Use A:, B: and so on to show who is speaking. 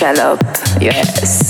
A: Salope. Yes.